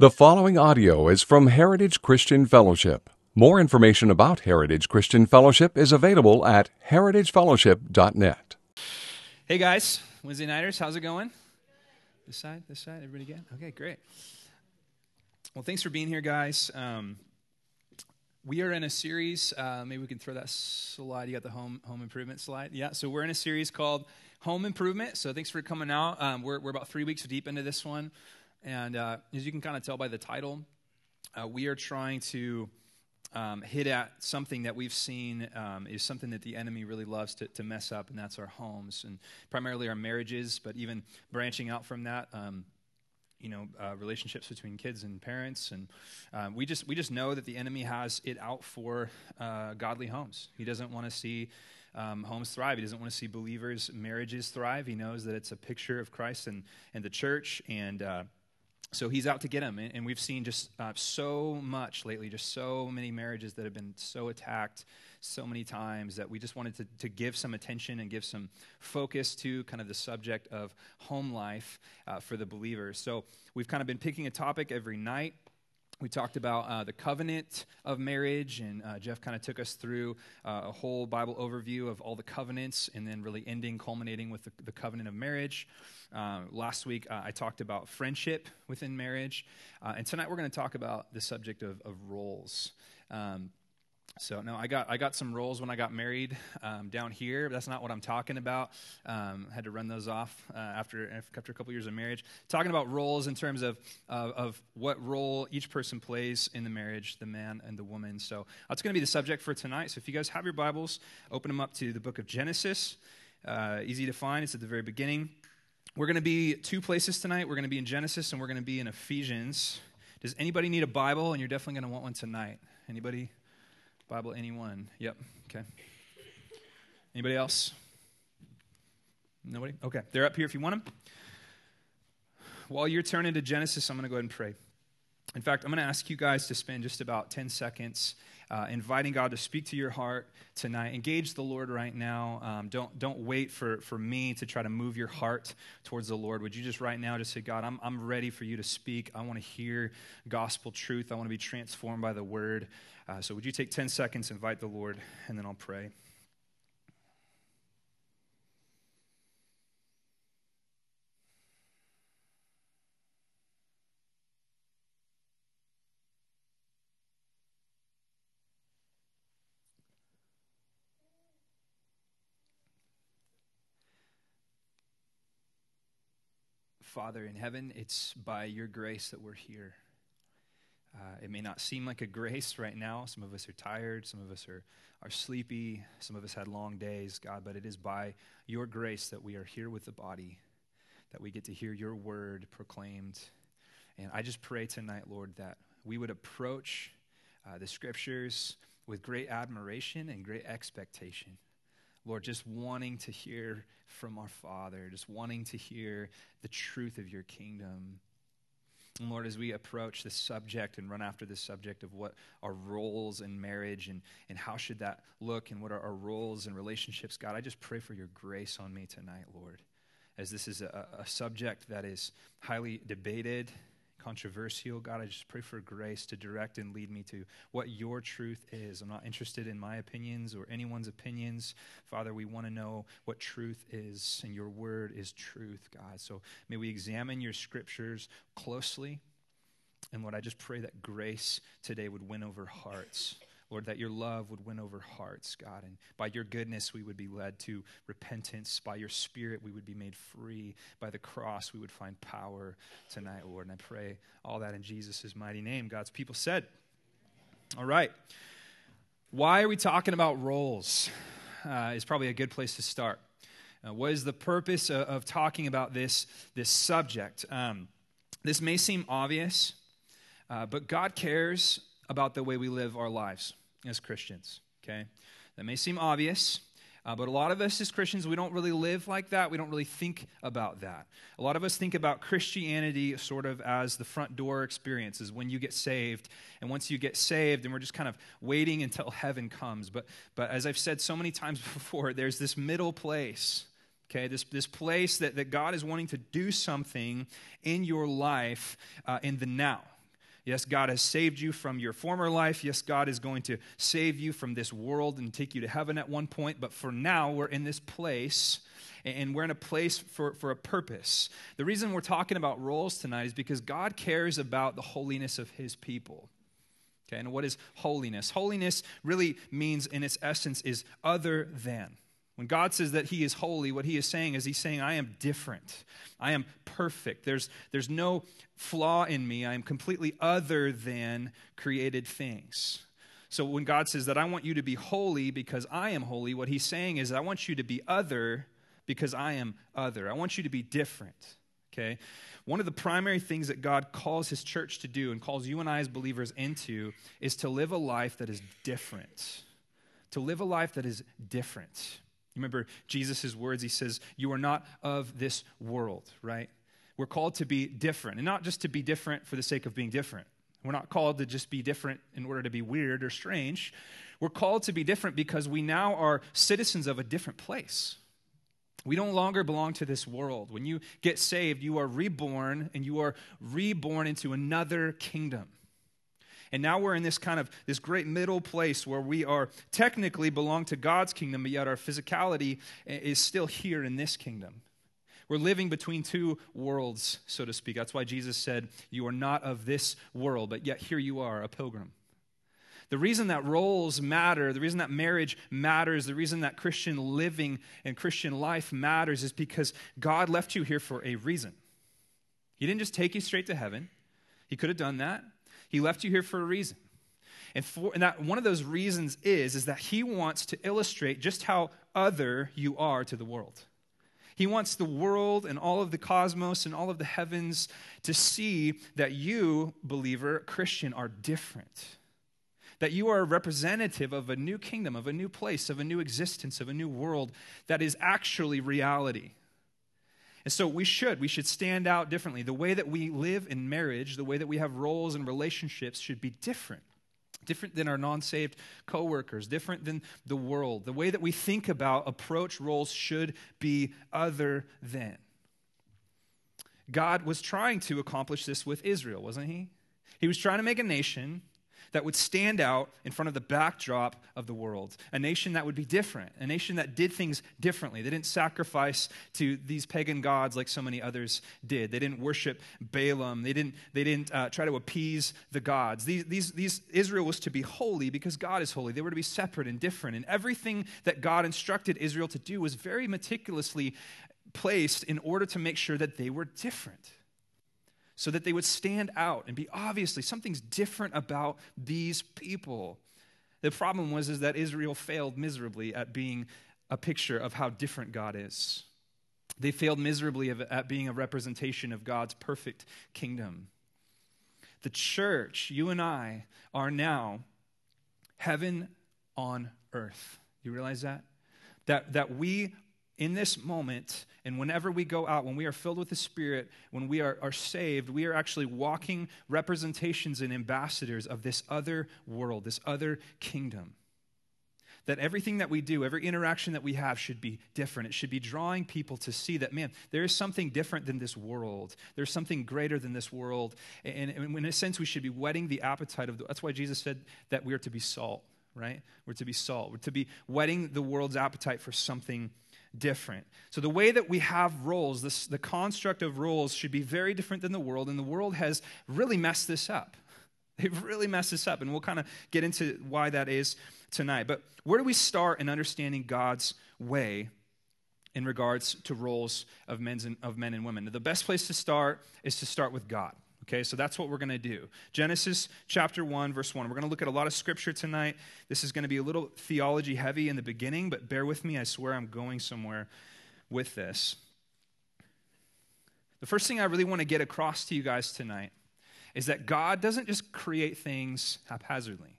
The following audio is from Heritage Christian Fellowship. More information about Heritage Christian Fellowship is available at heritagefellowship.net. Hey guys, Wednesday Nighters, how's it going? This side, this side, everybody good? Okay, great. Well, thanks for being here, guys. Um, we are in a series. Uh, maybe we can throw that slide. You got the home home improvement slide. Yeah. So we're in a series called Home Improvement. So thanks for coming out. Um, we're we're about three weeks deep into this one. And uh, as you can kind of tell by the title, uh, we are trying to um, hit at something that we've seen um, is something that the enemy really loves to, to, mess up, and that's our homes and primarily our marriages, but even branching out from that. Um, you know, uh, relationships between kids and parents, and um, we just we just know that the enemy has it out for uh, godly homes. He doesn't want to see um, homes thrive. He doesn't want to see believers' marriages thrive. He knows that it's a picture of Christ and and the church, and uh, so he's out to get him. And we've seen just uh, so much lately, just so many marriages that have been so attacked so many times that we just wanted to, to give some attention and give some focus to kind of the subject of home life uh, for the believers. So we've kind of been picking a topic every night we talked about uh, the covenant of marriage, and uh, Jeff kind of took us through uh, a whole Bible overview of all the covenants, and then really ending, culminating with the, the covenant of marriage. Uh, last week, uh, I talked about friendship within marriage, uh, and tonight we're going to talk about the subject of, of roles. Um, so no, I got I got some roles when I got married um, down here. that's not what I'm talking about. Um, had to run those off uh, after after a couple years of marriage. Talking about roles in terms of uh, of what role each person plays in the marriage, the man and the woman. So that's going to be the subject for tonight. So if you guys have your Bibles, open them up to the book of Genesis. Uh, easy to find. It's at the very beginning. We're going to be two places tonight. We're going to be in Genesis and we're going to be in Ephesians. Does anybody need a Bible? And you're definitely going to want one tonight. Anybody? Bible, anyone? Yep. Okay. Anybody else? Nobody? Okay. They're up here if you want them. While you're turning to Genesis, I'm going to go ahead and pray. In fact, I'm going to ask you guys to spend just about 10 seconds uh, inviting God to speak to your heart tonight. Engage the Lord right now. Um, don't, don't wait for, for me to try to move your heart towards the Lord. Would you just right now just say, God, I'm, I'm ready for you to speak. I want to hear gospel truth. I want to be transformed by the word. Uh, so would you take 10 seconds, invite the Lord, and then I'll pray. Father in heaven, it's by your grace that we're here. Uh, it may not seem like a grace right now. Some of us are tired. Some of us are, are sleepy. Some of us had long days, God, but it is by your grace that we are here with the body, that we get to hear your word proclaimed. And I just pray tonight, Lord, that we would approach uh, the scriptures with great admiration and great expectation. Lord, just wanting to hear from our Father, just wanting to hear the truth of your kingdom. And Lord, as we approach this subject and run after this subject of what our roles in marriage and, and how should that look and what are our roles and relationships, God, I just pray for your grace on me tonight, Lord, as this is a, a subject that is highly debated controversial. God, I just pray for grace to direct and lead me to what your truth is. I'm not interested in my opinions or anyone's opinions. Father, we want to know what truth is, and your word is truth, God. So may we examine your scriptures closely. And Lord, I just pray that grace today would win over hearts. Lord, that your love would win over hearts, God. And by your goodness, we would be led to repentance. By your spirit, we would be made free. By the cross, we would find power tonight, Lord. And I pray all that in Jesus' mighty name. God's people said, All right. Why are we talking about roles? Uh, is probably a good place to start. Uh, what is the purpose of, of, talking about this, this subject? Um, this may seem obvious, uh, but God cares about the way we live our lives as Christians, okay? That may seem obvious, uh, but a lot of us as Christians, we don't really live like that. We don't really think about that. A lot of us think about Christianity sort of as the front door experience, is when you get saved. And once you get saved, and we're just kind of waiting until heaven comes. But, but as I've said so many times before, there's this middle place. Okay, this, this place that, that God is wanting to do something in your life uh, in the now. Yes, God has saved you from your former life. Yes, God is going to save you from this world and take you to heaven at one point. But for now, we're in this place and we're in a place for, for a purpose. The reason we're talking about roles tonight is because God cares about the holiness of his people. Okay, and what is holiness? Holiness really means, in its essence, is other than. When God says that He is holy, what He is saying is He's saying, I am different. I am perfect. There's, there's no flaw in me. I am completely other than created things. So when God says that I want you to be holy because I am holy, what He's saying is, I want you to be other because I am other. I want you to be different. Okay? One of the primary things that God calls his church to do and calls you and I as believers into is to live a life that is different. To live a life that is different. Remember Jesus' words, he says, You are not of this world, right? We're called to be different, and not just to be different for the sake of being different. We're not called to just be different in order to be weird or strange. We're called to be different because we now are citizens of a different place. We no longer belong to this world. When you get saved, you are reborn and you are reborn into another kingdom. And now we're in this kind of this great middle place where we are technically belong to God's kingdom, but yet our physicality is still here in this kingdom. We're living between two worlds, so to speak. That's why Jesus said, You are not of this world, but yet here you are, a pilgrim. The reason that roles matter, the reason that marriage matters, the reason that Christian living and Christian life matters is because God left you here for a reason. He didn't just take you straight to heaven. He could have done that. He left you here for a reason. And, for, and that one of those reasons is, is that he wants to illustrate just how other you are to the world. He wants the world and all of the cosmos and all of the heavens to see that you, believer, Christian, are different that you are a representative of a new kingdom, of a new place, of a new existence, of a new world that is actually reality. And so we should. We should stand out differently. The way that we live in marriage, the way that we have roles and relationships should be different. Different than our non saved coworkers, different than the world. The way that we think about, approach roles should be other than. God was trying to accomplish this with Israel, wasn't he? He was trying to make a nation that would stand out in front of the backdrop of the world. A nation that would be different, a nation that did things differently. They didn't sacrifice to these pagan gods like so many others did. They didn't worship Balaam. They didn't, they didn't uh, try to appease the gods. These, these, these, Israel was to be holy because God is holy. They were to be separate and different. And everything that God instructed Israel to do was very meticulously placed in order to make sure that they were different so that they would stand out and be obviously something's different about these people. The problem was is that Israel failed miserably at being a picture of how different God is. They failed miserably at being a representation of God's perfect kingdom. The church, you and I, are now heaven on earth. You realize that? That, that we in this moment, and whenever we go out, when we are filled with the Spirit, when we are, are saved, we are actually walking representations and ambassadors of this other world, this other kingdom. That everything that we do, every interaction that we have should be different. It should be drawing people to see that, man, there is something different than this world. There's something greater than this world. And, and in a sense, we should be whetting the appetite of the, that's why Jesus said that we are to be salt, right? We're to be salt. We're to be whetting the world's appetite for something different. So, the way that we have roles, this, the construct of roles, should be very different than the world, and the world has really messed this up. They've really messed this up, and we'll kind of get into why that is tonight. But where do we start in understanding God's way in regards to roles of, men's and, of men and women? The best place to start is to start with God. Okay, so that's what we're going to do. Genesis chapter 1, verse 1. We're going to look at a lot of scripture tonight. This is going to be a little theology heavy in the beginning, but bear with me. I swear I'm going somewhere with this. The first thing I really want to get across to you guys tonight is that God doesn't just create things haphazardly,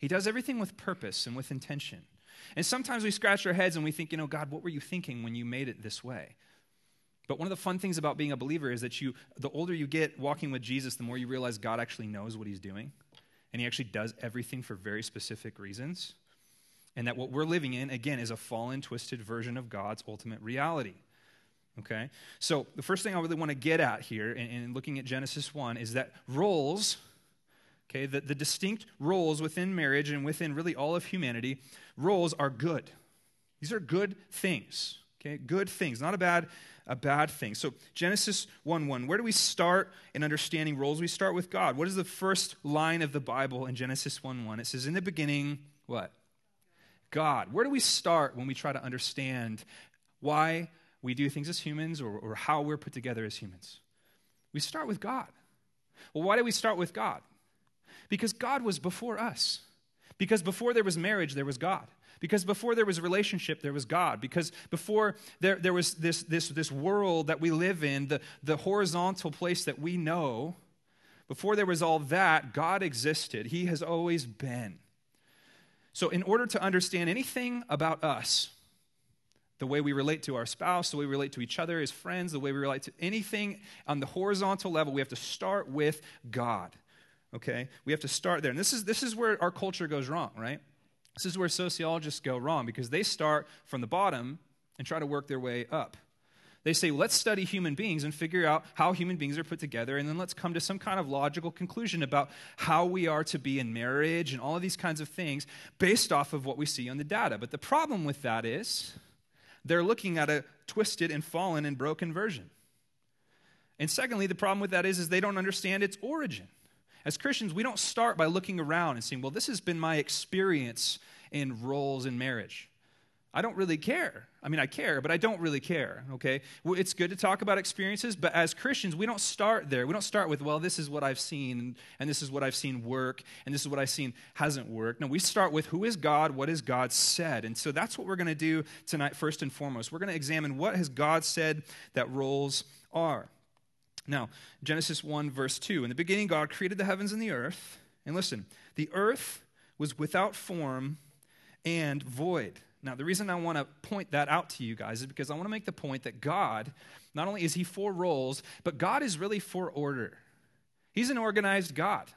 He does everything with purpose and with intention. And sometimes we scratch our heads and we think, you know, God, what were you thinking when you made it this way? But one of the fun things about being a believer is that you, the older you get walking with Jesus, the more you realize God actually knows what he's doing. And he actually does everything for very specific reasons. And that what we're living in, again, is a fallen, twisted version of God's ultimate reality. Okay? So the first thing I really want to get at here in, in looking at Genesis 1 is that roles Okay, the, the distinct roles within marriage and within really all of humanity, roles are good. These are good things. Okay, good things, not a bad, a bad thing. So Genesis 1 1, where do we start in understanding roles? We start with God. What is the first line of the Bible in Genesis 1 1? It says, In the beginning, what? God. Where do we start when we try to understand why we do things as humans or, or how we're put together as humans? We start with God. Well, why do we start with God? Because God was before us. Because before there was marriage, there was God. Because before there was a relationship, there was God. Because before there, there was this, this, this world that we live in, the, the horizontal place that we know, before there was all that, God existed. He has always been. So, in order to understand anything about us, the way we relate to our spouse, the way we relate to each other as friends, the way we relate to anything on the horizontal level, we have to start with God. Okay? We have to start there. And this is, this is where our culture goes wrong, right? This is where sociologists go wrong because they start from the bottom and try to work their way up. They say, let's study human beings and figure out how human beings are put together, and then let's come to some kind of logical conclusion about how we are to be in marriage and all of these kinds of things based off of what we see on the data. But the problem with that is they're looking at a twisted and fallen and broken version. And secondly, the problem with that is, is they don't understand its origin. As Christians, we don't start by looking around and saying, well, this has been my experience in roles in marriage. I don't really care. I mean, I care, but I don't really care, okay? It's good to talk about experiences, but as Christians, we don't start there. We don't start with, well, this is what I've seen, and this is what I've seen work, and this is what I've seen hasn't worked. No, we start with who is God, what has God said. And so that's what we're going to do tonight, first and foremost. We're going to examine what has God said that roles are. Now, Genesis 1, verse 2. In the beginning, God created the heavens and the earth. And listen, the earth was without form and void now, the reason I want to point that out to you guys is because I want to make the point that God, not only is He for roles, but God is really for order. He's an organized God.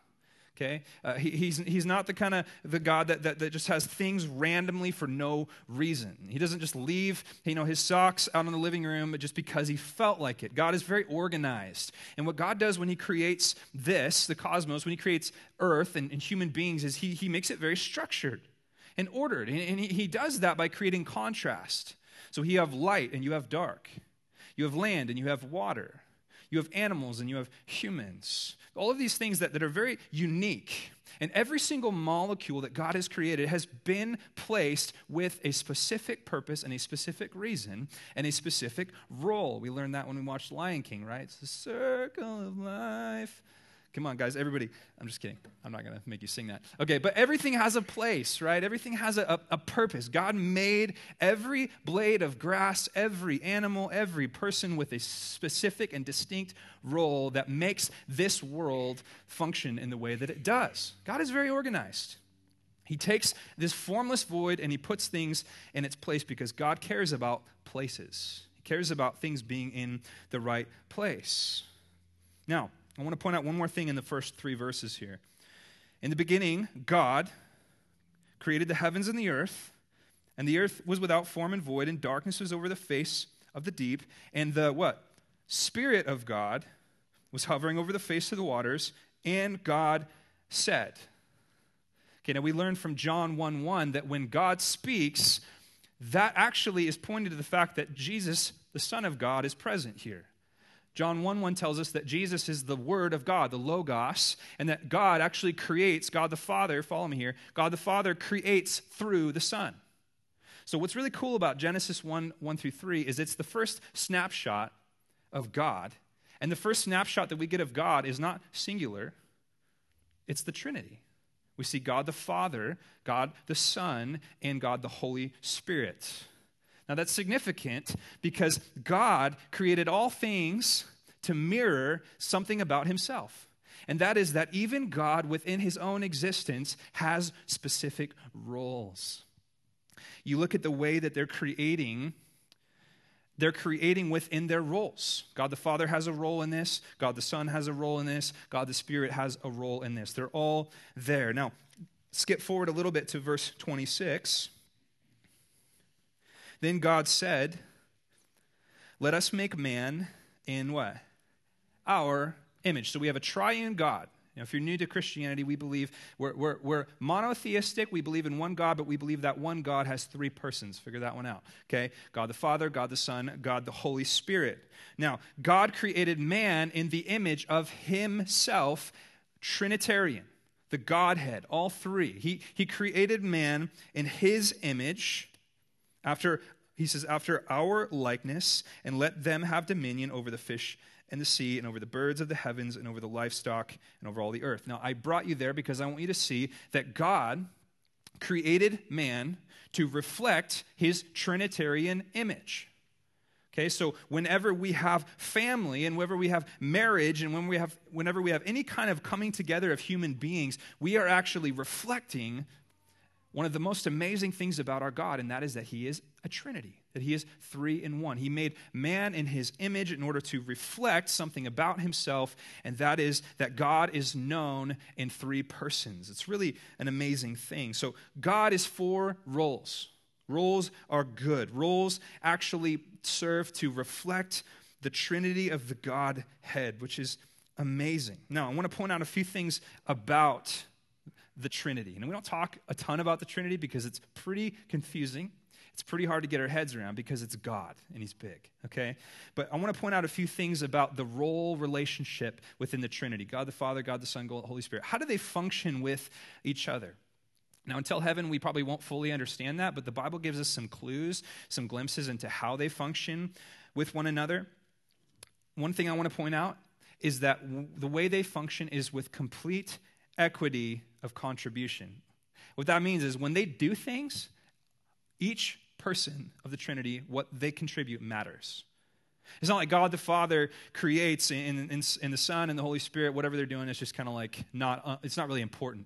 Okay? Uh, he, he's, he's not the kind of the God that, that, that just has things randomly for no reason. He doesn't just leave you know, his socks out in the living room just because he felt like it. God is very organized. And what God does when he creates this, the cosmos, when he creates earth and, and human beings, is he, he makes it very structured and ordered. And he does that by creating contrast. So you have light and you have dark. You have land and you have water. You have animals and you have humans. All of these things that, that are very unique. And every single molecule that God has created has been placed with a specific purpose and a specific reason and a specific role. We learned that when we watched Lion King, right? It's the circle of life. Come on, guys, everybody. I'm just kidding. I'm not going to make you sing that. Okay, but everything has a place, right? Everything has a, a, a, purpose. God made every blade of grass, every animal, every person with a specific and distinct role that makes this world function in the way that it does. God is very organized. He takes this formless void and he puts things in its place because God cares about places. He cares about things being in the right place. Now, I want to point out one more thing in the first three verses here. In the beginning, God created the heavens and the earth, and the earth was without form and void, and darkness was over the face of the deep, and the what? Spirit of God was hovering over the face of the waters, and God said. Okay, now we learn from John 1 1 that when God speaks, that actually is pointing to the fact that Jesus, the Son of God, is present here. John 1 1 tells us that Jesus is the Word of God, the Logos, and that God actually creates, God the Father, follow me here, God the Father creates through the Son. So, what's really cool about Genesis 1 1 through 3 is it's the first snapshot of God. And the first snapshot that we get of God is not singular, it's the Trinity. We see God the Father, God the Son, and God the Holy Spirit. Now, that's significant because God created all things to mirror something about himself. And that is that even God, within his own existence, has specific roles. You look at the way that they're creating they're creating within their roles. God the Father has a role in this. God the Son has a role in this. God the Spirit has a role in this. They're all there. Now, skip forward a little bit to verse 26. Then God said, Let us make man in what? Our image. So we have a triune God. Know, if you're new to Christianity, we believe we're, we're, we're monotheistic. We believe in one God, but we believe that one God has three persons. Figure that one out. Okay? God the Father, God the Son, God the Holy Spirit. Now, God created man in the image of himself, Trinitarian, the Godhead, all three. He, he created man in his image after he says, after our likeness, and let them have dominion over the fish and the sea, and over the birds of the heavens, and over the livestock, and over all the earth. Now, I brought you there because I want you to see that God created man to reflect his Trinitarian image. Okay, so whenever we have family and whenever we have marriage and when we have, whenever we have any kind of coming together of human beings, we are actually reflecting one of the most amazing things about our God, and that is that He is a Trinity, that He is three in one. He made man in His image in order to reflect something about Himself, and that is that God is known in three persons. It's really an amazing thing. So, God is for roles. Roles are good. Roles actually serve to reflect the Trinity of the Godhead, which is amazing. Now, I want to point out a few things about the Trinity. And we don't talk a ton about the Trinity because it's pretty confusing. It's pretty hard to get our heads around because it's God and He's big, okay? But I want to point out a few things about the role relationship within the Trinity God the Father, God the Son, God the Holy Spirit. How do they function with each other? Now, until heaven, we probably won't fully understand that, but the Bible gives us some clues, some glimpses into how they function with one another. One thing I want to point out is that w- the way they function is with complete equity of contribution. What that means is when they do things, each person of the Trinity, what they contribute matters. It's not like God the Father creates in, in, in the Son and the Holy Spirit, whatever they're doing is just kind of like not, uh, it's not really important.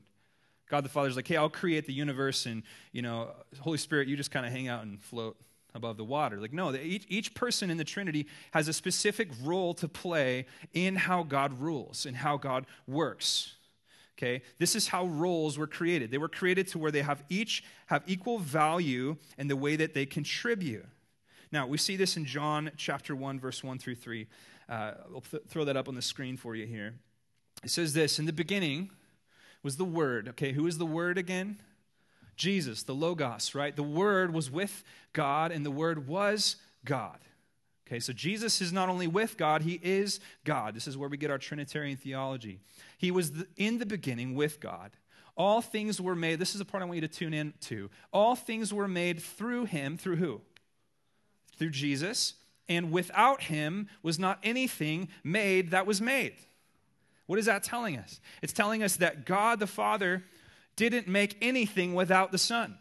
God the Father's like, hey, I'll create the universe, and, you know, Holy Spirit, you just kind of hang out and float above the water. Like, no, each, each person in the Trinity has a specific role to play in how God rules and how God works. Okay? This is how roles were created. They were created to where they have each have equal value in the way that they contribute. Now, we see this in John chapter 1, verse 1 through 3. Uh, I'll th- throw that up on the screen for you here. It says this In the beginning was the Word. Okay, who is the Word again? Jesus, the Logos, right? The Word was with God, and the Word was God. Okay, so Jesus is not only with God, he is God. This is where we get our Trinitarian theology. He was in the beginning with God. All things were made, this is the part I want you to tune in to. All things were made through him, through who? Through Jesus. And without him was not anything made that was made. What is that telling us? It's telling us that God the Father didn't make anything without the Son.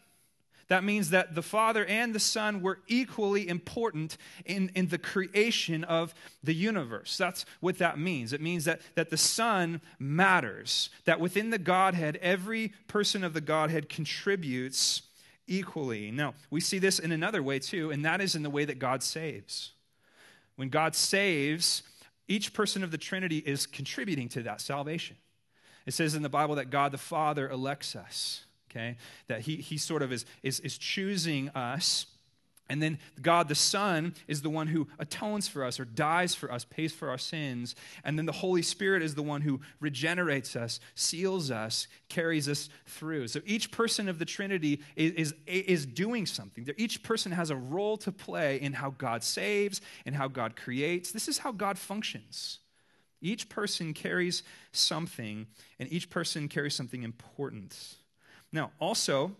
That means that the Father and the Son were equally important in, in the creation of the universe. That's what that means. It means that, that the Son matters, that within the Godhead, every person of the Godhead contributes equally. Now, we see this in another way too, and that is in the way that God saves. When God saves, each person of the Trinity is contributing to that salvation. It says in the Bible that God the Father elects us okay? That he, he sort of is, is, is choosing us. And then God the Son is the one who atones for us or dies for us, pays for our sins. And then the Holy Spirit is the one who regenerates us, seals us, carries us through. So each person of the Trinity is, is, is doing something. Each person has a role to play in how God saves and how God creates. This is how God functions. Each person carries something, and each person carries something important. Now, also,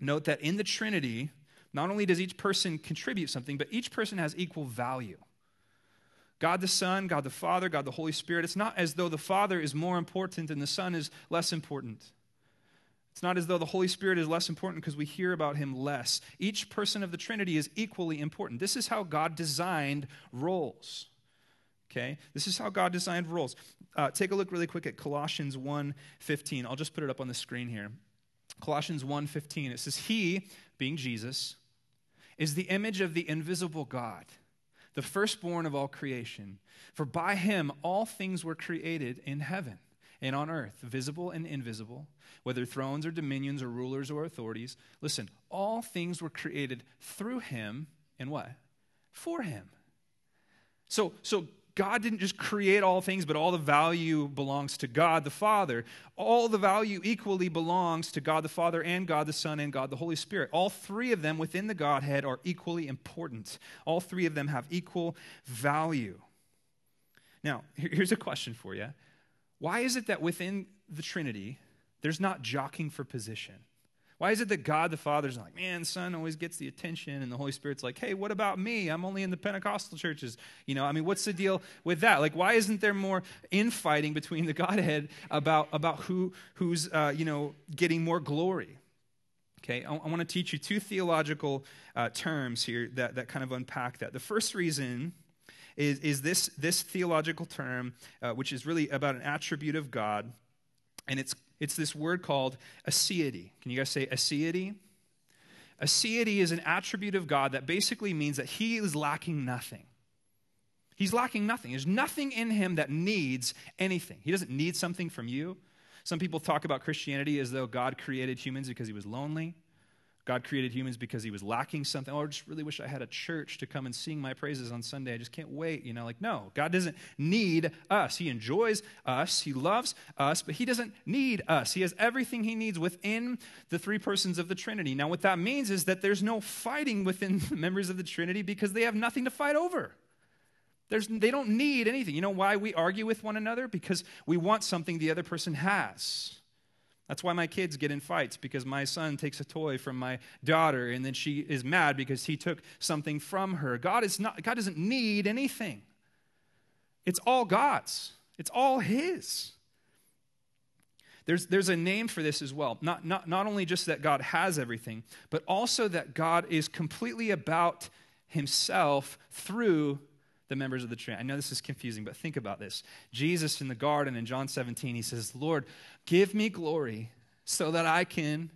note that in the Trinity, not only does each person contribute something, but each person has equal value. God the Son, God the Father, God the Holy Spirit. It's not as though the Father is more important and the Son is less important. It's not as though the Holy Spirit is less important because we hear about him less. Each person of the Trinity is equally important. This is how God designed roles. Okay? This is how God designed roles. Uh, take a look really quick at Colossians 1:15. I'll just put it up on the screen here. Colossians 1:15 it says he being Jesus is the image of the invisible God the firstborn of all creation. For by him all things were created in heaven and on earth visible and invisible whether thrones or dominions or rulers or authorities. Listen all things were created through him and what? For him. So so God didn't just create all things, but all the value belongs to God the Father. All the value equally belongs to God the Father and God the Son and God the Holy Spirit. All three of them within the Godhead are equally important. All three of them have equal value. Now, here's a question for you Why is it that within the Trinity, there's not jockeying for position? Why is it that God the Father's like, man, Son always gets the attention, and the Holy Spirit's like, hey, what about me? I'm only in the Pentecostal churches. You know, I mean, what's the deal with that? Like, why isn't there more infighting between the Godhead about, about who, who's, uh, you know, getting more glory? Okay, I, I want to teach you two theological uh, terms here that, that kind of unpack that. The first reason is, is this, this theological term, uh, which is really about an attribute of God, and it's it's this word called aseity. Can you guys say aseity? Aseity is an attribute of God that basically means that he is lacking nothing. He's lacking nothing. There's nothing in him that needs anything. He doesn't need something from you. Some people talk about Christianity as though God created humans because he was lonely. God created humans because he was lacking something. Oh, I just really wish I had a church to come and sing my praises on Sunday. I just can't wait. You know, like, no, God doesn't need us. He enjoys us, He loves us, but He doesn't need us. He has everything He needs within the three persons of the Trinity. Now, what that means is that there's no fighting within the members of the Trinity because they have nothing to fight over. There's, they don't need anything. You know why we argue with one another? Because we want something the other person has. That's why my kids get in fights because my son takes a toy from my daughter and then she is mad because he took something from her. God is not God doesn't need anything. It's all God's. It's all his. There's, there's a name for this as well. Not, not, not only just that God has everything, but also that God is completely about himself through the members of the Trinity. I know this is confusing, but think about this. Jesus in the garden in John 17, he says, Lord, give me glory so that I can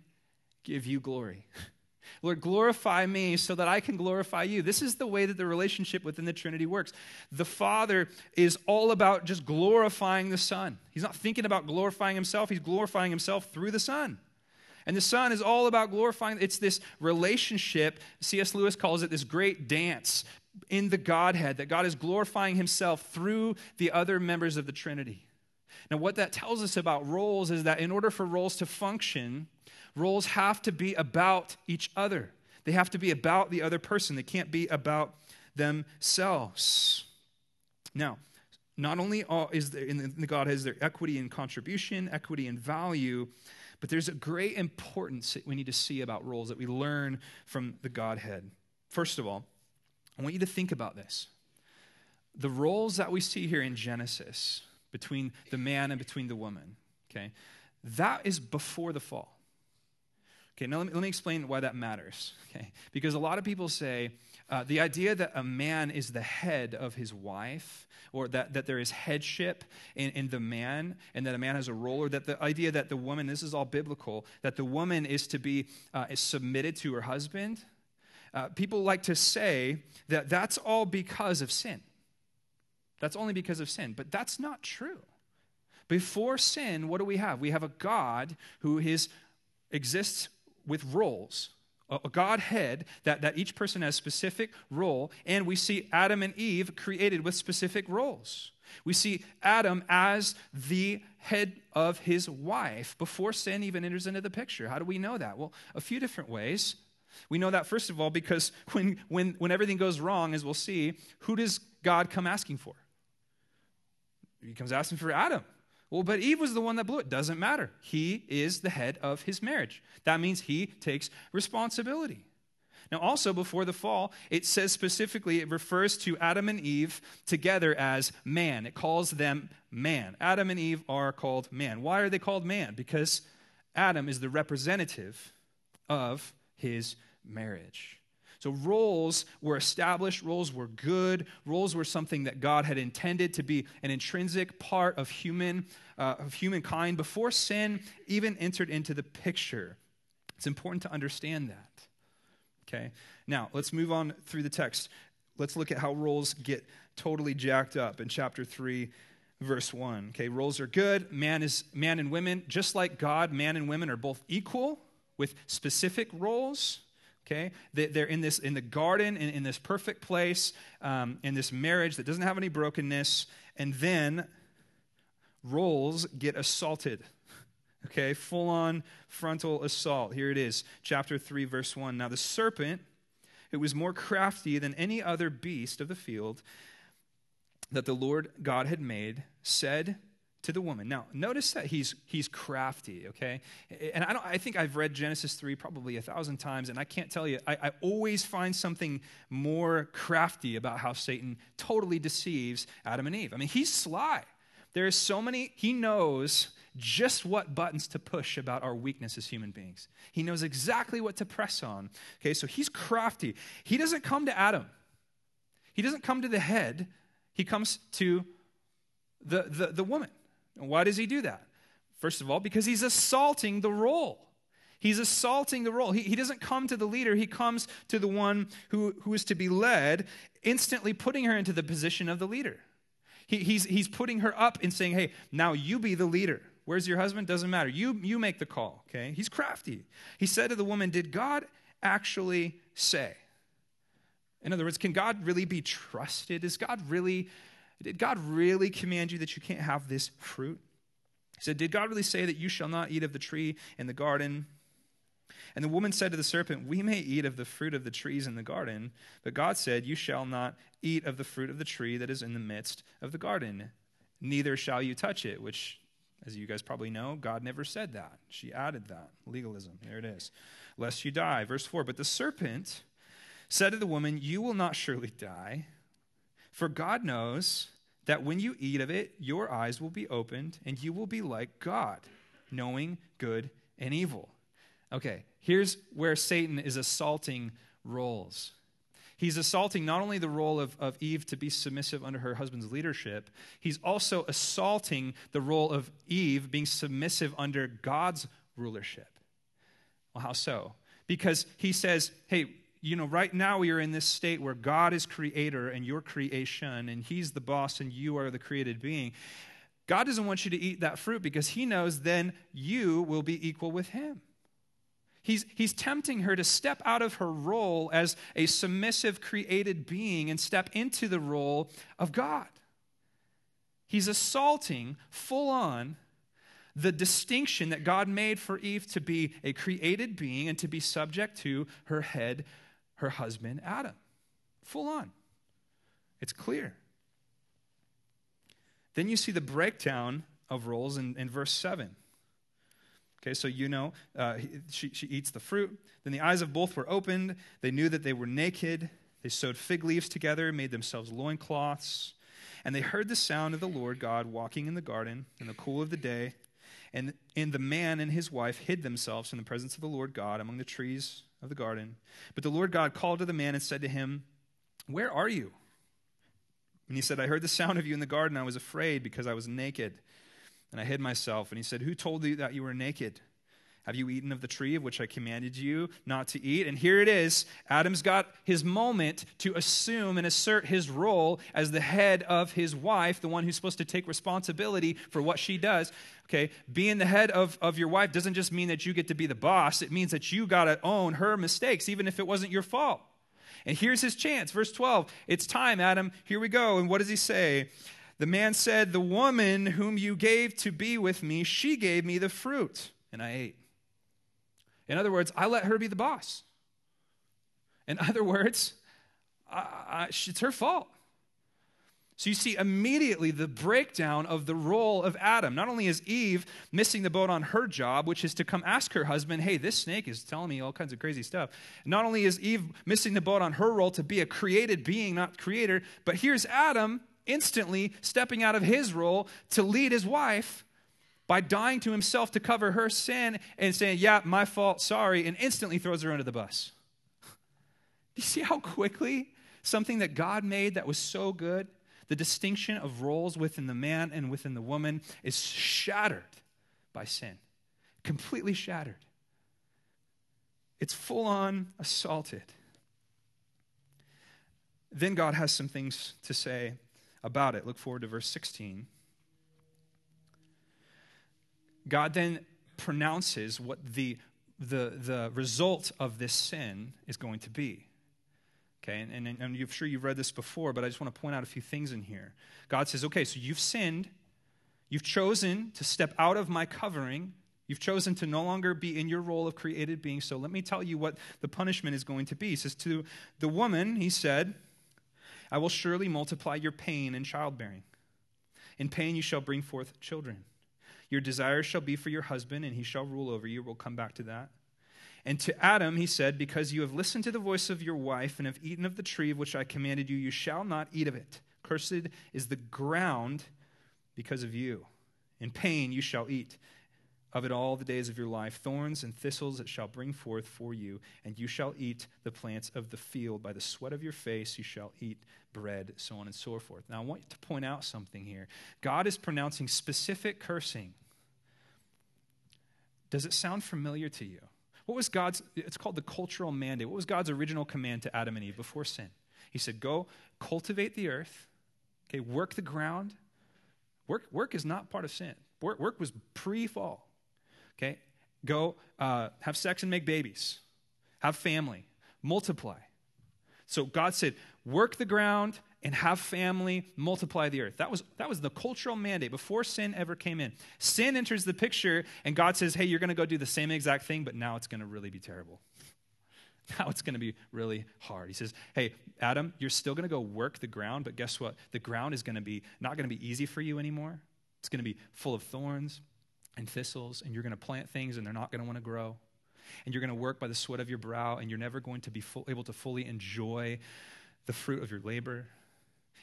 give you glory. Lord, glorify me so that I can glorify you. This is the way that the relationship within the Trinity works. The Father is all about just glorifying the Son. He's not thinking about glorifying himself, he's glorifying himself through the Son. And the Son is all about glorifying. It's this relationship. C.S. Lewis calls it this great dance in the Godhead, that God is glorifying himself through the other members of the Trinity. Now, what that tells us about roles is that in order for roles to function, roles have to be about each other. They have to be about the other person, they can't be about themselves. Now, not only is there in the Godhead is there equity and contribution, equity and value, but there's a great importance that we need to see about roles that we learn from the Godhead. First of all, I want you to think about this. The roles that we see here in Genesis between the man and between the woman, okay, that is before the fall. Okay, now let me, let me explain why that matters. Okay, because a lot of people say uh, the idea that a man is the head of his wife, or that, that there is headship in, in the man, and that a man has a role, or that the idea that the woman, this is all biblical, that the woman is to be uh, is submitted to her husband uh, people like to say that that's all because of sin. That's only because of sin, but that's not true. Before sin, what do we have? We have a God who is, exists with roles, a, Godhead that, that each person has specific role, and we see Adam and Eve created with specific roles. We see Adam as the head of his wife before sin even enters into the picture. How do we know that? Well, a few different ways. We know that, first of all, because when, when, when everything goes wrong, as we'll see, who does God come asking for? He comes asking for Adam. Well, but Eve was the one that blew it. Doesn't matter. He is the head of his marriage. That means he takes responsibility. Now, also before the fall, it says specifically, it refers to Adam and Eve together as man. It calls them man. Adam and Eve are called man. Why are they called man? Because Adam is the representative of his marriage. So roles were established, roles were good, roles were something that God had intended to be an intrinsic part of human uh, of humankind before sin even entered into the picture. It's important to understand that. Okay? Now, let's move on through the text. Let's look at how roles get totally jacked up in chapter 3 verse 1. Okay, roles are good. Man is man and women, just like God, man and women are both equal with specific roles. Okay, they're in this in the garden, in, in this perfect place, um, in this marriage that doesn't have any brokenness, and then roles get assaulted. Okay, full on frontal assault. Here it is, chapter 3, verse 1. Now the serpent, who was more crafty than any other beast of the field that the Lord God had made, said to the woman. Now, notice that he's he's crafty, okay? And I don't I think I've read Genesis 3 probably a thousand times, and I can't tell you, I, I always find something more crafty about how Satan totally deceives Adam and Eve. I mean, he's sly. There is so many, he knows just what buttons to push about our weakness as human beings. He knows exactly what to press on. Okay, so he's crafty. He doesn't come to Adam, he doesn't come to the head, he comes to the, the, the woman. And why does he do that? First of all, because he's assaulting the role. He's assaulting the role. He, he doesn't come to the leader, he comes to the one who, who is to be led, instantly putting her into the position of the leader. He, he's, he's putting her up and saying, hey, now you be the leader. Where's your husband? Doesn't matter. You, you make the call, okay? He's crafty. He said to the woman, Did God actually say? In other words, can God really be trusted? Is God really, did God really command you that you can't have this fruit? He said, Did God really say that you shall not eat of the tree in the garden? And the woman said to the serpent, We may eat of the fruit of the trees in the garden, but God said, You shall not eat of the fruit of the tree that is in the midst of the garden, neither shall you touch it, which, as you guys probably know, God never said that. She added that. Legalism. There it is. Lest you die. Verse 4 But the serpent said to the woman, You will not surely die, for God knows that when you eat of it, your eyes will be opened, and you will be like God, knowing good and evil. Okay, here's where Satan is assaulting roles. He's assaulting not only the role of, of Eve to be submissive under her husband's leadership, he's also assaulting the role of Eve being submissive under God's rulership. Well, how so? Because he says, hey, you know, right now we are in this state where God is creator and your creation, and he's the boss and you are the created being. God doesn't want you to eat that fruit because he knows then you will be equal with him. He's, he's tempting her to step out of her role as a submissive, created being and step into the role of God. He's assaulting full on the distinction that God made for Eve to be a created being and to be subject to her head, her husband, Adam. Full on. It's clear. Then you see the breakdown of roles in, in verse 7. Okay, so you know, uh, she, she eats the fruit. Then the eyes of both were opened. They knew that they were naked. They sewed fig leaves together, made themselves loincloths. And they heard the sound of the Lord God walking in the garden in the cool of the day. And, and the man and his wife hid themselves from the presence of the Lord God among the trees of the garden. But the Lord God called to the man and said to him, Where are you? And he said, I heard the sound of you in the garden. I was afraid because I was naked and I hid myself. And he said, Who told you that you were naked? Have you eaten of the tree of which I commanded you not to eat? And here it is. Adam's got his moment to assume and assert his role as the head of his wife, the one who's supposed to take responsibility for what she does. Okay, being the head of, of your wife doesn't just mean that you get to be the boss, it means that you got to own her mistakes, even if it wasn't your fault. And here's his chance. Verse 12 It's time, Adam. Here we go. And what does he say? The man said, The woman whom you gave to be with me, she gave me the fruit, and I ate. In other words, I let her be the boss. In other words, I, I, it's her fault. So you see immediately the breakdown of the role of Adam. Not only is Eve missing the boat on her job, which is to come ask her husband, hey, this snake is telling me all kinds of crazy stuff. Not only is Eve missing the boat on her role to be a created being, not creator, but here's Adam instantly stepping out of his role to lead his wife by dying to himself to cover her sin and saying, Yeah, my fault, sorry, and instantly throws her under the bus. Do you see how quickly something that God made that was so good, the distinction of roles within the man and within the woman, is shattered by sin? Completely shattered. It's full on assaulted. Then God has some things to say about it. Look forward to verse 16. God then pronounces what the the, the result of this sin is going to be. Okay, and, and, and I'm sure you've read this before, but I just want to point out a few things in here. God says, okay, so you've sinned. You've chosen to step out of my covering. You've chosen to no longer be in your role of created being. So let me tell you what the punishment is going to be. He says, To the woman, he said, I will surely multiply your pain in childbearing. In pain you shall bring forth children. Your desire shall be for your husband, and he shall rule over you. We'll come back to that. And to Adam he said, Because you have listened to the voice of your wife and have eaten of the tree of which I commanded you, you shall not eat of it. Cursed is the ground because of you. In pain you shall eat of it all the days of your life. Thorns and thistles it shall bring forth for you, and you shall eat the plants of the field. By the sweat of your face you shall eat bread, so on and so forth. Now I want you to point out something here. God is pronouncing specific cursing. Does it sound familiar to you? What was God's, it's called the cultural mandate. What was God's original command to Adam and Eve before sin? He said, Go cultivate the earth, okay, work the ground. Work, work is not part of sin. Work, work was pre fall. Okay? Go uh, have sex and make babies, have family, multiply. So God said, work the ground and have family, multiply the earth. That was, that was the cultural mandate before sin ever came in. Sin enters the picture, and God says, hey, you're going to go do the same exact thing, but now it's going to really be terrible. Now it's going to be really hard. He says, Hey, Adam, you're still going to go work the ground, but guess what? The ground is going to be not going to be easy for you anymore. It's going to be full of thorns and thistles, and you're going to plant things and they're not going to want to grow. And you're going to work by the sweat of your brow, and you're never going to be full, able to fully enjoy the fruit of your labor.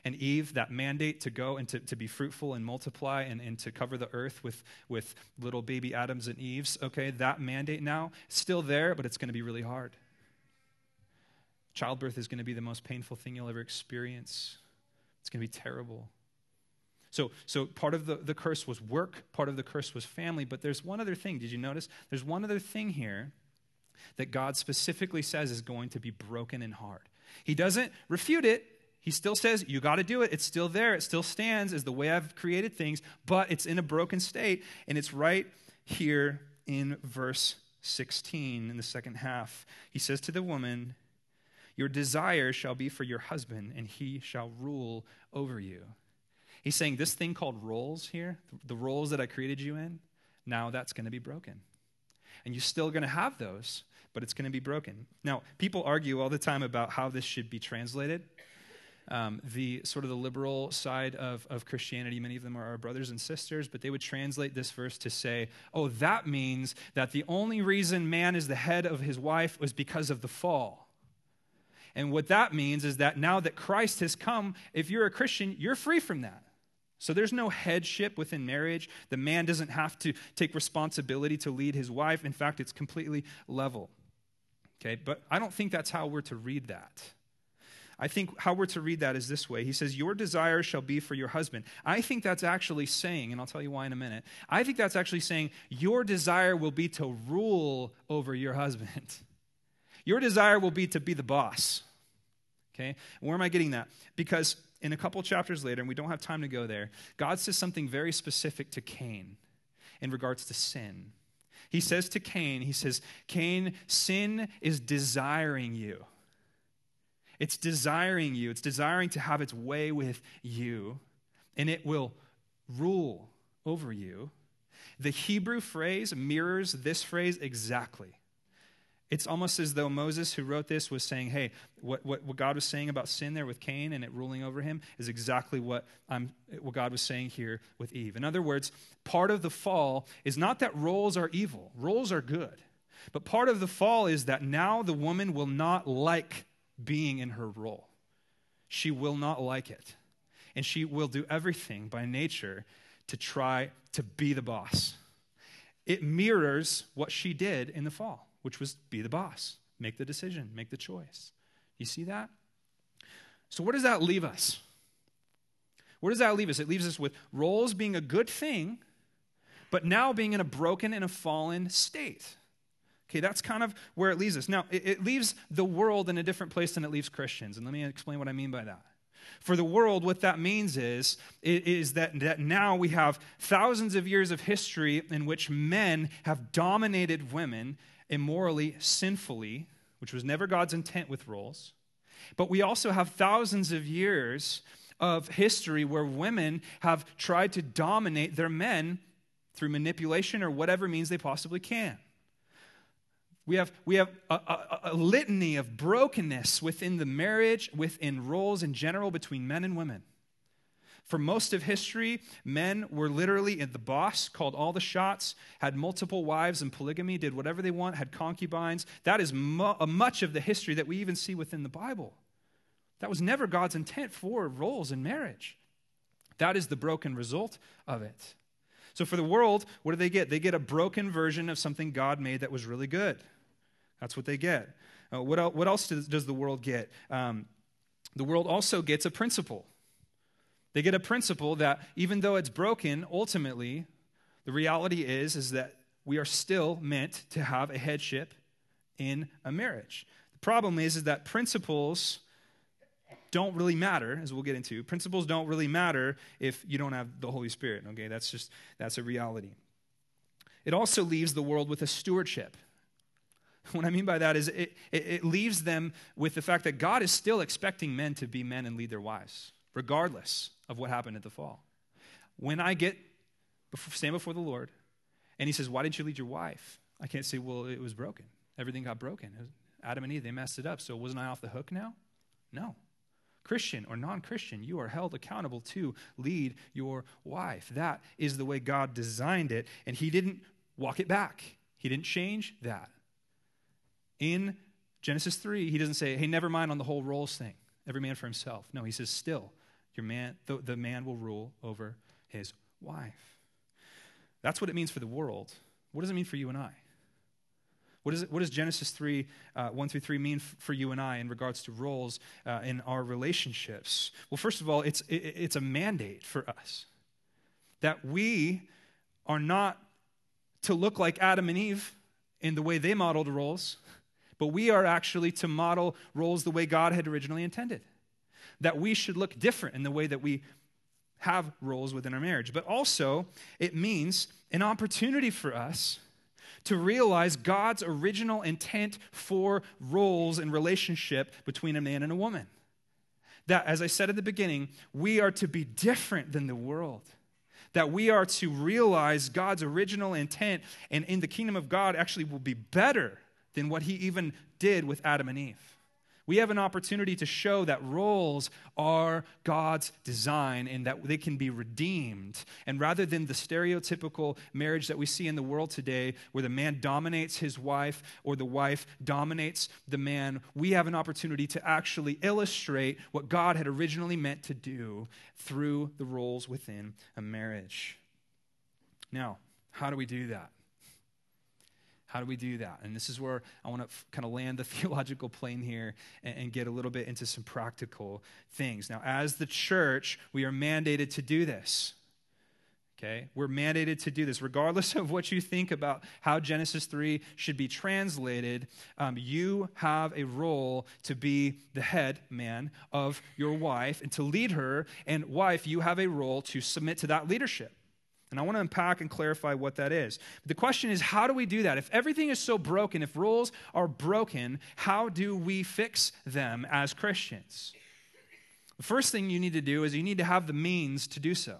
And Eve, that mandate to go and to, to be fruitful and multiply and, and to cover the earth with, with little baby Adams and Eves, okay, that mandate now, still there, but it's going to be really hard. Childbirth is going to be the most painful thing you'll ever experience. It's going to be terrible. So, so part of the, the curse was work, part of the curse was family, but there's one other thing. Did you notice? There's one other thing here that God specifically says is going to be broken and hard. He doesn't refute it. He still says, You got to do it. It's still there. It still stands as the way I've created things, but it's in a broken state. And it's right here in verse 16 in the second half. He says to the woman, Your desire shall be for your husband, and he shall rule over you. He's saying this thing called roles here, the roles that I created you in, now that's going to be broken. And you're still going to have those, but it's going to be broken. Now, people argue all the time about how this should be translated. Um, the sort of the liberal side of, of Christianity, many of them are our brothers and sisters, but they would translate this verse to say, oh, that means that the only reason man is the head of his wife was because of the fall. And what that means is that now that Christ has come, if you're a Christian, you're free from that. So there's no headship within marriage. The man doesn't have to take responsibility to lead his wife. In fact, it's completely level. Okay, but I don't think that's how we're to read that. I think how we're to read that is this way. He says, Your desire shall be for your husband. I think that's actually saying, and I'll tell you why in a minute. I think that's actually saying, Your desire will be to rule over your husband. Your desire will be to be the boss. Okay? Where am I getting that? Because in a couple chapters later, and we don't have time to go there, God says something very specific to Cain in regards to sin. He says to Cain, He says, Cain, sin is desiring you. It's desiring you. It's desiring to have its way with you, and it will rule over you. The Hebrew phrase mirrors this phrase exactly. It's almost as though Moses, who wrote this, was saying, hey, what, what, what, God was saying about sin there with Cain and it ruling over him is exactly what, I'm, what God was saying here with Eve. In other words, part of the fall is not that roles are evil, roles are good. But part of the fall is that now the woman will not like being in her role. She will not like it. And she will do everything by nature to try to be the boss. It mirrors what she did in the fall which was be the boss, make the decision, make the choice. You see that? So, where does that leave us? Where does that leave us? It leaves us with roles being a good thing, but now being in a broken and a fallen state. Okay, that's kind of where it leaves us. Now, it, it leaves the world in a different place than it leaves Christians. And let me explain what I mean by that. For the world, what that means is, is that, that now we have thousands of years of history in which men have dominated women immorally, sinfully, which was never God's intent with roles. But we also have thousands of years of history where women have tried to dominate their men through manipulation or whatever means they possibly can. We have, we have a, a, a, litany of brokenness within the marriage, within roles in general between men and women. For most of history, men were literally the boss, called all the shots, had multiple wives and polygamy, did whatever they want, had concubines. That is mu- much of the history that we even see within the Bible. That was never God's intent for roles in marriage. That is the broken result of it. So for the world, what do they get? They get a broken version of something God made that was really good. That's what they get. Uh, what, el- what else does, does, the world get? Um, the world also gets a principle. They get a principle that even though it's broken, ultimately, the reality is, is that we are still meant to have a headship in a marriage. The problem is, is that principles don't really matter, as we'll get into. Principles don't really matter if you don't have the Holy Spirit. Okay, that's just that's a reality. It also leaves the world with a stewardship. What I mean by that is it, it, it, leaves them with the fact that God is still expecting men to be men and lead their wives, regardless of what happened at the fall. When I get stand before the Lord and he says, Why didn't you lead your wife? I can't say, Well, it was broken. Everything got broken. Adam and Eve, they messed it up. So wasn't I off the hook now? No. Christian or non Christian, you are held accountable to lead your wife. That is the way God designed it, and He didn't walk it back. He didn't change that. In Genesis 3, he doesn't say, hey, never mind on the whole roles thing, every man for himself. No, he says, still, your man, the, the man will rule over his wife. That's what it means for the world. What does it mean for you and I? What, is it, what does Genesis 3, uh, 1 through 3 mean f- for you and I in regards to roles uh, in our relationships? Well, first of all, it's, it, it's a mandate for us that we are not to look like Adam and Eve in the way they modeled roles, but we are actually to model roles the way God had originally intended. That we should look different in the way that we have roles within our marriage. But also, it means an opportunity for us to realize God's original intent for roles and relationship between a man and a woman. That, as I said at the beginning, we are to be different than the world that we are to realize God's original intent, and in the kingdom of God actually will be better than what he even did with Adam and Eve. We have an opportunity to show that roles are God's design and that they can be redeemed. And rather than the stereotypical marriage that we see in the world today, where the man dominates his wife or the wife dominates the man, we have an opportunity to actually illustrate what God had originally meant to do through the roles within a marriage. Now, how do we do that? How do we do that? And this is where I want to f- kind of land the theological plane here and, and get a little bit into some practical things. Now, as the church, we are mandated to do this. Okay? We're mandated to do this. Regardless of what you think about how Genesis 3 should be translated, um, you have a role to be the head man of your wife and to lead her. And, wife, you have a role to submit to that leadership. And I want to unpack and clarify what that is. The question is, how do we do that? If everything is so broken, if rules are broken, how do we fix them as Christians? The first thing you need to do is you need to have the means to do so.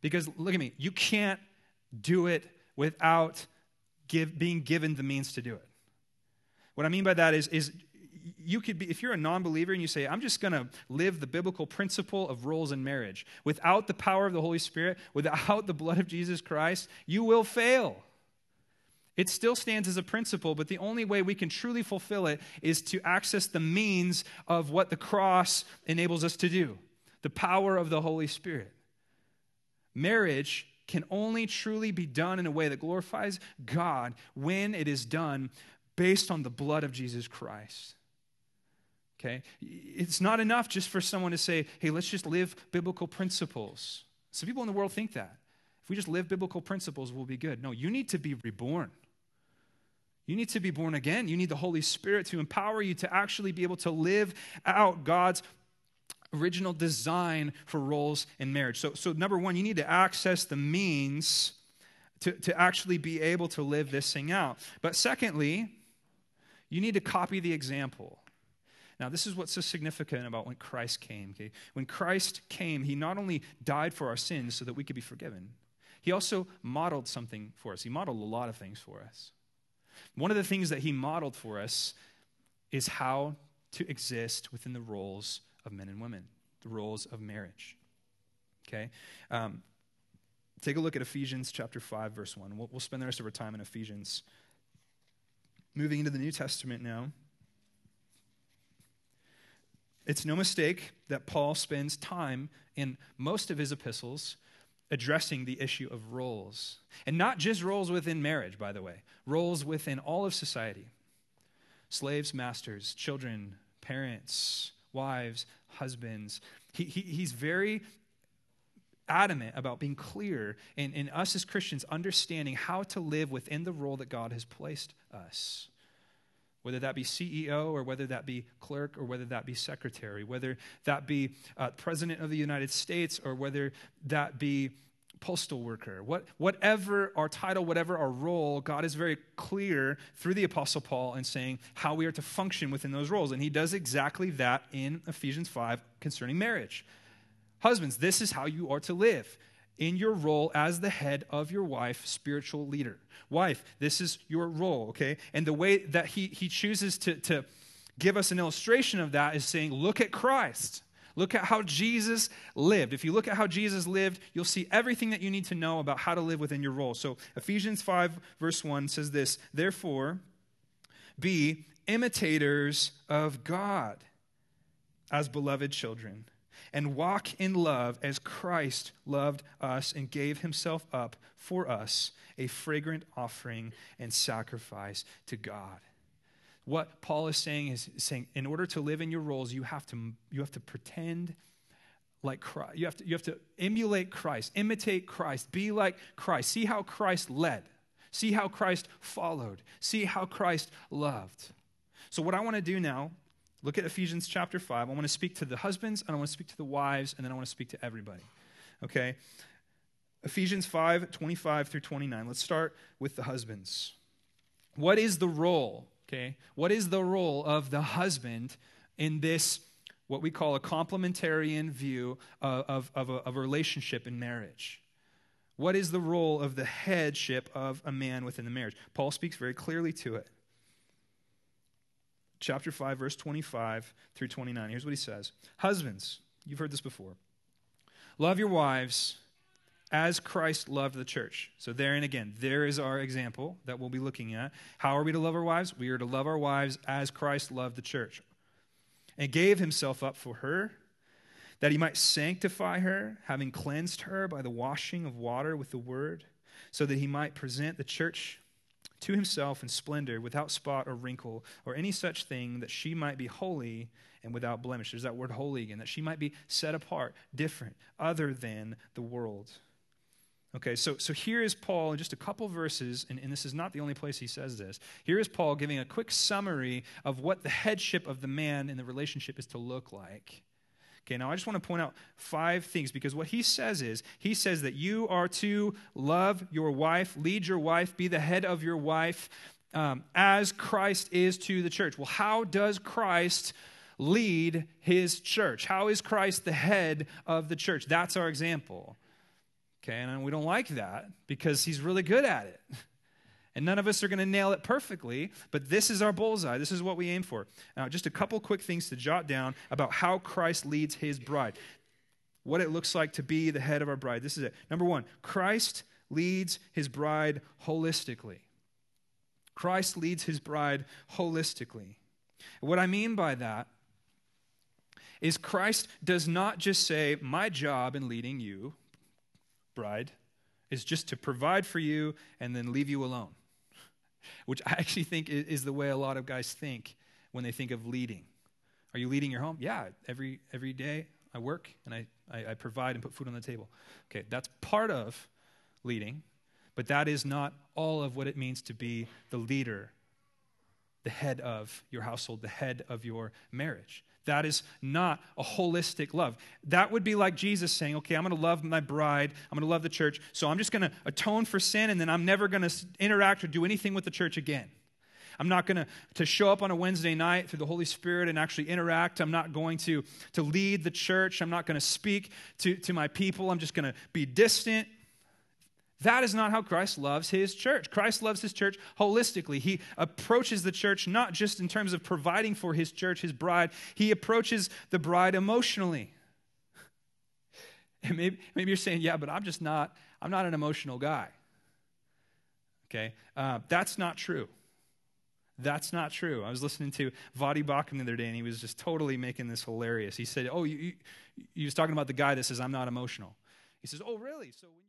Because look at me, you can't do it without give, being given the means to do it. What I mean by that is, is you could be, if you're a non believer and you say, I'm just going to live the biblical principle of roles in marriage without the power of the Holy Spirit, without the blood of Jesus Christ, you will fail. It still stands as a principle, but the only way we can truly fulfill it is to access the means of what the cross enables us to do the power of the Holy Spirit. Marriage can only truly be done in a way that glorifies God when it is done based on the blood of Jesus Christ. Okay? It's not enough just for someone to say, hey, let's just live biblical principles. Some people in the world think that. If we just live biblical principles, we'll be good. No, you need to be reborn. You need to be born again. You need the Holy Spirit to empower you to actually be able to live out God's original design for roles in marriage. So, so number one, you need to access the means to, to actually be able to live this thing out. But secondly, you need to copy the example. Now, this is what's so significant about when Christ came. Okay? When Christ came, he not only died for our sins so that we could be forgiven, he also modeled something for us. He modeled a lot of things for us. One of the things that he modeled for us is how to exist within the roles of men and women, the roles of marriage. Okay? Um, take a look at Ephesians chapter 5, verse 1. We'll, we'll spend the rest of our time in Ephesians. Moving into the New Testament now. It's no mistake that Paul spends time in most of his epistles addressing the issue of roles. And not just roles within marriage, by the way, roles within all of society slaves, masters, children, parents, wives, husbands. He, he, he's very adamant about being clear in, in us as Christians understanding how to live within the role that God has placed us whether that be CEO or whether that be clerk or whether that be secretary, whether that be uh, president of the United States or whether that be postal worker, what, whatever our title, whatever our role, God is very clear through the Apostle Paul in saying how we are to function within those roles. And he does exactly that in Ephesians 5 concerning marriage. Husbands, this is how you are to live in your role as the head of your wife, spiritual leader. Wife, this is your role, okay? And the way that he, he chooses to, to give us an illustration of that is saying, look at Christ. Look at how Jesus lived. If you look at how Jesus lived, you'll see everything that you need to know about how to live within your role. So, Ephesians 5, verse 1 says this Therefore, be imitators of God as beloved children and walk in love as Christ loved us and gave himself up for us, a fragrant offering and sacrifice to God. What Paul is saying is saying, in order to live in your roles, you have to, you have to pretend like Christ. You have, to, you have to emulate Christ, imitate Christ, be like Christ. See how Christ led, see how Christ followed, see how Christ loved. So, what I want to do now Look at Ephesians chapter 5. I want to speak to the husbands, and I want to speak to the wives, and then I want to speak to everybody. Okay? Ephesians 5 25 through 29. Let's start with the husbands. What is the role, okay? What is the role of the husband in this, what we call a complementarian view of, of, of, a, of a relationship in marriage? What is the role of the headship of a man within the marriage? Paul speaks very clearly to it chapter 5, verse 25 through 29. Here's what he says Husbands, you've heard this before. Love your wives as Christ loved the church. So, therein again, there is our example that we'll be looking at. How are we to love our wives? We are to love our wives as Christ loved the church and gave himself up for her, that he might sanctify her, having cleansed her by the washing of water with the word, so that he might present the church to himself in splendor, without spot or wrinkle, or any such thing, that she might be holy and without blemish. There's that word holy again, that she might be set apart, different, other than the world. Okay, so, so here is Paul in just a couple verses, and, and this is not the only place he says this. Here is Paul giving a quick summary of what the headship of the man in the relationship is to look like. Okay, now I just want to point out five things because what he says is he says that you are to love your wife, lead your wife, be the head of your wife um, as Christ is to the church. Well, how does Christ lead his church? How is Christ the head of the church? That's our example. Okay, and we don't like that because he's really good at it. And none of us are going to nail it perfectly, but this is our bullseye. This is what we aim for. Now, just a couple quick things to jot down about how Christ leads his bride. What it looks like to be the head of our bride. This is it. Number one, Christ leads his bride holistically. Christ leads his bride holistically. What I mean by that is Christ does not just say, My job in leading you, bride, is just to provide for you and then leave you alone which I actually think is the way a lot of guys think when they think of leading. Are you leading your home? Yeah, every, every day I work and I, I, I provide and put food on the table. Okay, that's part of leading, but that is not all of what it means to be the leader the head of your household, the head of your marriage. That is not a holistic love. That would be like Jesus saying, okay, I'm going to love my bride, I'm going to love the church, so I'm just going to atone for sin, and then I'm never going to interact or do anything with the church again. I'm not going to, to show up on a Wednesday night through the Holy Spirit and actually interact. I'm not going to, to lead the church. I'm not going to speak to, to my people. I'm just going to be distant. That is not how Christ loves his church. Christ loves his church holistically. He approaches the church not just in terms of providing for his church, his bride, he approaches the bride emotionally. And maybe, maybe you're saying, yeah, but I'm just not, I'm not an emotional guy. Okay? Uh, that's not true. That's not true. I was listening to Voddie Baucham the other day, and he was just totally making this hilarious. He said, Oh, you, you, he was talking about the guy that says, I'm not emotional. He says, Oh, really? So when